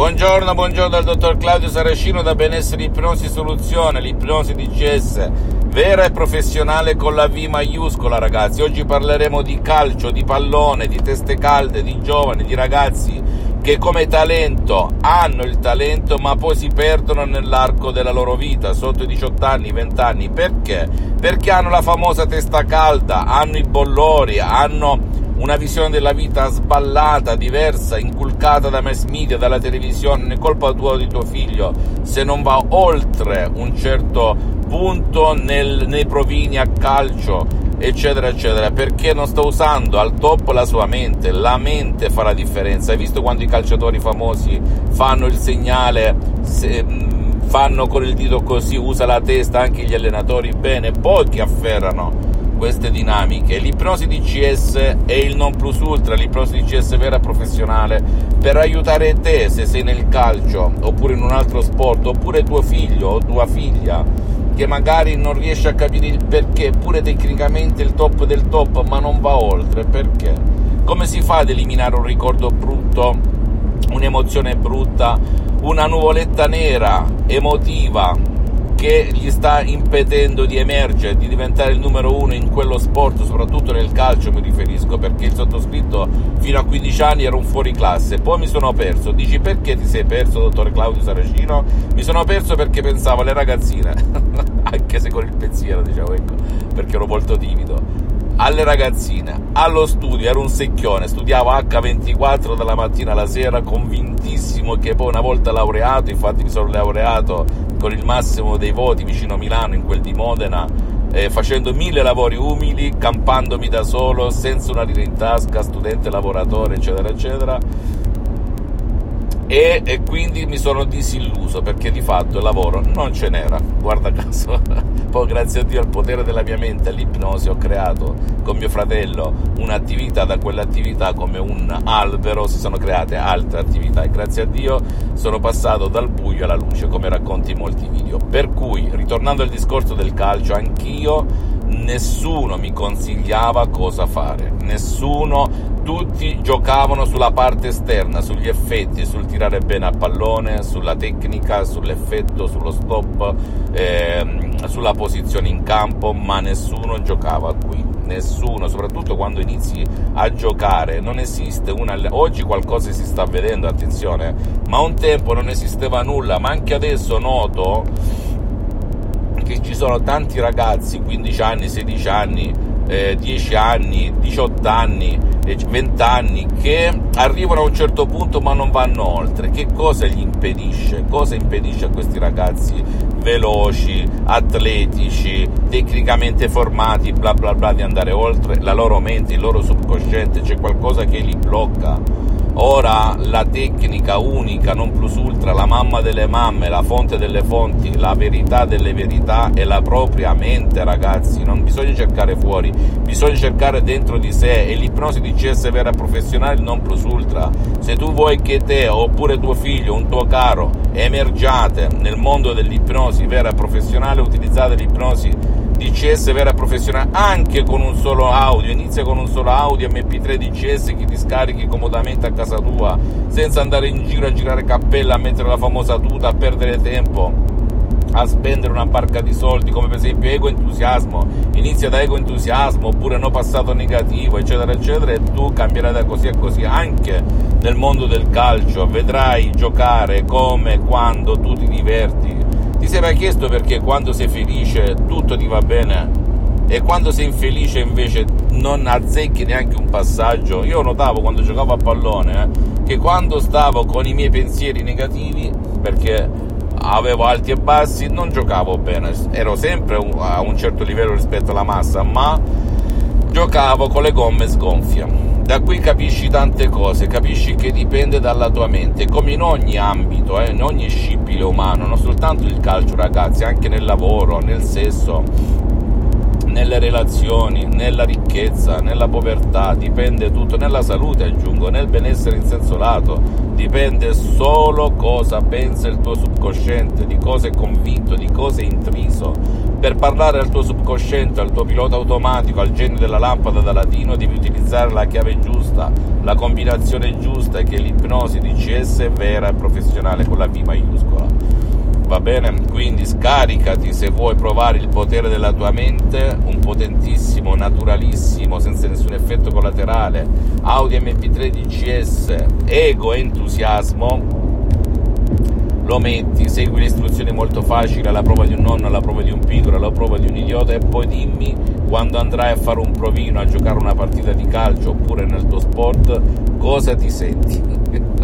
Buongiorno, buongiorno dal dottor Claudio Saracino da Benessere Ipnosi Soluzione, l'ipnosi DCS, vera e professionale con la V maiuscola ragazzi. Oggi parleremo di calcio, di pallone, di teste calde, di giovani, di ragazzi che come talento hanno il talento ma poi si perdono nell'arco della loro vita, sotto i 18 anni, 20 anni. Perché? Perché hanno la famosa testa calda, hanno i bollori, hanno una visione della vita sballata, diversa, inculcata da mass media, dalla televisione, è colpa tua o di tuo figlio se non va oltre un certo punto nel, nei provini a calcio, eccetera, eccetera, perché non sta usando al top la sua mente, la mente fa la differenza. Hai visto quando i calciatori famosi fanno il segnale, se, fanno con il dito così, usa la testa anche gli allenatori, bene, pochi afferrano queste dinamiche. L'ipnosi DCS è il non plus ultra, l'ipnosi DCS vera professionale per aiutare te se sei nel calcio oppure in un altro sport, oppure tuo figlio o tua figlia che magari non riesce a capire il perché, pure tecnicamente il top del top, ma non va oltre, perché? Come si fa ad eliminare un ricordo brutto, un'emozione brutta, una nuvoletta nera, emotiva, che gli sta impedendo di emergere, di diventare il numero uno in quello sport, soprattutto nel calcio mi riferisco, perché il sottoscritto fino a 15 anni era un fuori classe, poi mi sono perso, dici perché ti sei perso, dottore Claudio Saracino? Mi sono perso perché pensavo alle ragazzine, anche se con il pensiero, diciamo, ecco, perché ero molto timido alle ragazzine, allo studio, ero un secchione, studiavo H24 dalla mattina alla sera, convintissimo che poi una volta laureato, infatti mi sono laureato con il massimo dei voti vicino a Milano, in quel di Modena, eh, facendo mille lavori umili, campandomi da solo, senza una lira in tasca, studente, lavoratore, eccetera, eccetera e, e, quindi mi sono disilluso perché di fatto il lavoro non ce n'era, guarda caso. Poi grazie a Dio al potere della mia mente, all'ipnosi, ho creato con mio fratello un'attività, da quell'attività come un albero si sono create altre attività e grazie a Dio sono passato dal buio alla luce come racconti in molti video. Per cui, ritornando al discorso del calcio, anch'io nessuno mi consigliava cosa fare, nessuno, tutti giocavano sulla parte esterna, sugli effetti, sul tirare bene a pallone, sulla tecnica, sull'effetto, sullo stop, ehm, sulla posizione in campo, ma nessuno giocava qui, nessuno, soprattutto quando inizi a giocare, non esiste una... Oggi qualcosa si sta vedendo, attenzione, ma un tempo non esisteva nulla, ma anche adesso noto che ci sono tanti ragazzi, 15 anni, 16 anni, eh, 10 anni, 18 anni, 20 anni, che arrivano a un certo punto ma non vanno oltre. Che cosa gli impedisce? Cosa impedisce a questi ragazzi veloci, atletici, tecnicamente formati, bla bla bla, di andare oltre? La loro mente, il loro subconsciente, c'è qualcosa che li blocca Ora la tecnica unica, non plus ultra, la mamma delle mamme, la fonte delle fonti, la verità delle verità è la propria mente, ragazzi. Non bisogna cercare fuori, bisogna cercare dentro di sé. E l'ipnosi di CS vera professionale non plus ultra. Se tu vuoi che te oppure tuo figlio, un tuo caro, emergiate nel mondo dell'ipnosi vera professionale, utilizzate l'ipnosi DCS vera professionale anche con un solo audio, inizia con un solo audio MP3 DCS che ti scarichi comodamente a casa tua senza andare in giro a girare cappella, a mettere la famosa tuta, a perdere tempo a spendere una barca di soldi come per esempio ego entusiasmo. Inizia da ego entusiasmo oppure no passato negativo eccetera eccetera e tu cambierai da così a così anche nel mondo del calcio. Vedrai giocare come quando tu ti diverti ti sei mai chiesto perché quando sei felice tutto ti va bene e quando sei infelice invece non azzecchi neanche un passaggio? Io notavo quando giocavo a pallone eh, che quando stavo con i miei pensieri negativi, perché avevo alti e bassi, non giocavo bene, ero sempre a un certo livello rispetto alla massa, ma giocavo con le gomme sgonfie da qui capisci tante cose, capisci che dipende dalla tua mente, come in ogni ambito, eh, in ogni scibile umano, non soltanto il calcio ragazzi, anche nel lavoro, nel sesso, nelle relazioni, nella ricchezza, nella povertà, dipende tutto, nella salute aggiungo, nel benessere in senso lato, dipende solo cosa pensa il tuo subconsciente, di cosa è convinto, di cosa è intriso Per parlare al tuo subconsciente, al tuo pilota automatico, al genio della lampada da latino, devi utilizzare la chiave giusta, la combinazione giusta che l'ipnosi DCS è vera e professionale con la V maiuscola. Va bene? Quindi scaricati se vuoi provare il potere della tua mente, un potentissimo, naturalissimo, senza nessun effetto collaterale, Audi MP3 DCS, ego entusiasmo lo metti, segui le istruzioni molto facili, alla prova di un nonno, alla prova di un piccolo, alla prova di un idiota e poi dimmi quando andrai a fare un provino, a giocare una partita di calcio oppure nel tuo sport, cosa ti senti.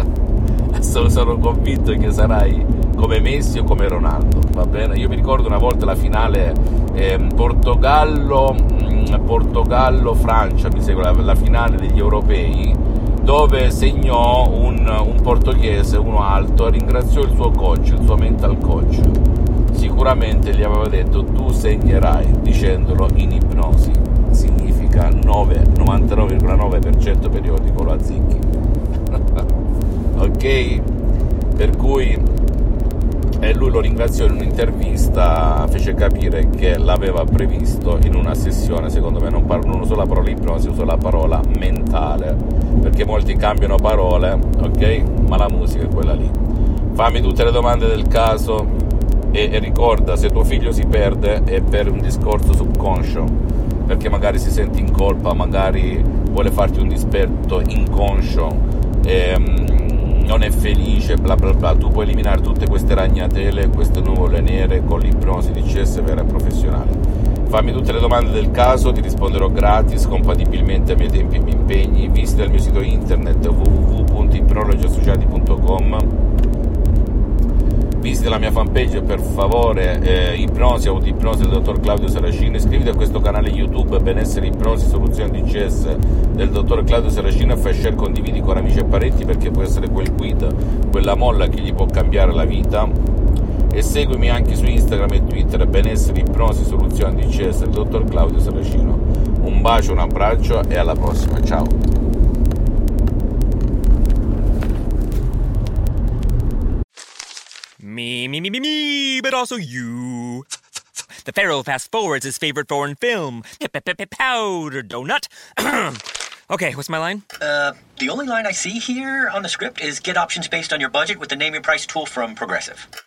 sono, sono convinto che sarai come Messi o come Ronaldo, va bene? Io mi ricordo una volta la finale eh, Portogallo, mm, Portogallo-Francia, mi segue la, la finale degli europei dove segnò un, un portoghese, uno alto, ringraziò il suo coach, il suo mental coach. Sicuramente gli aveva detto tu segnerai, dicendolo in ipnosi. Significa 9, 99,9% periodico, lo azzicchi. ok? Per cui e lui lo ringraziò in un'intervista, fece capire che l'aveva previsto in una sessione, secondo me non, par- non uso la parola ipnosi, uso la parola mentale, perché molti cambiano parole, ok? Ma la musica è quella lì. Fammi tutte le domande del caso e, e ricorda, se tuo figlio si perde è per un discorso subconscio, perché magari si sente in colpa, magari vuole farti un dispetto inconscio. E, um, non è felice, bla bla bla. Tu puoi eliminare tutte queste ragnatele, queste nuvole nere con l'ipnosi di CS vera e professionale. Fammi tutte le domande del caso, ti risponderò gratis, compatibilmente ai miei tempi e miei impegni. Visita il mio sito internet www.ipnologiassociati.com visita la mia fanpage per favore, eh, Ipnosi, Autoipnosi del dottor Claudio Saracino, iscriviti a questo canale YouTube Benessere Ipnosi, Soluzioni DCS del dottor Claudio Saracino e fai share, condividi con amici e parenti perché può essere quel quid, quella molla che gli può cambiare la vita e seguimi anche su Instagram e Twitter Benessere Ipnosi, Soluzioni DCS del dottor Claudio Saracino. Un bacio, un abbraccio e alla prossima, ciao! Me, me, me, me, me, but also you. The Pharaoh fast forwards his favorite foreign film, Powder Donut. okay, what's my line? Uh, the only line I see here on the script is get options based on your budget with the name your price tool from Progressive.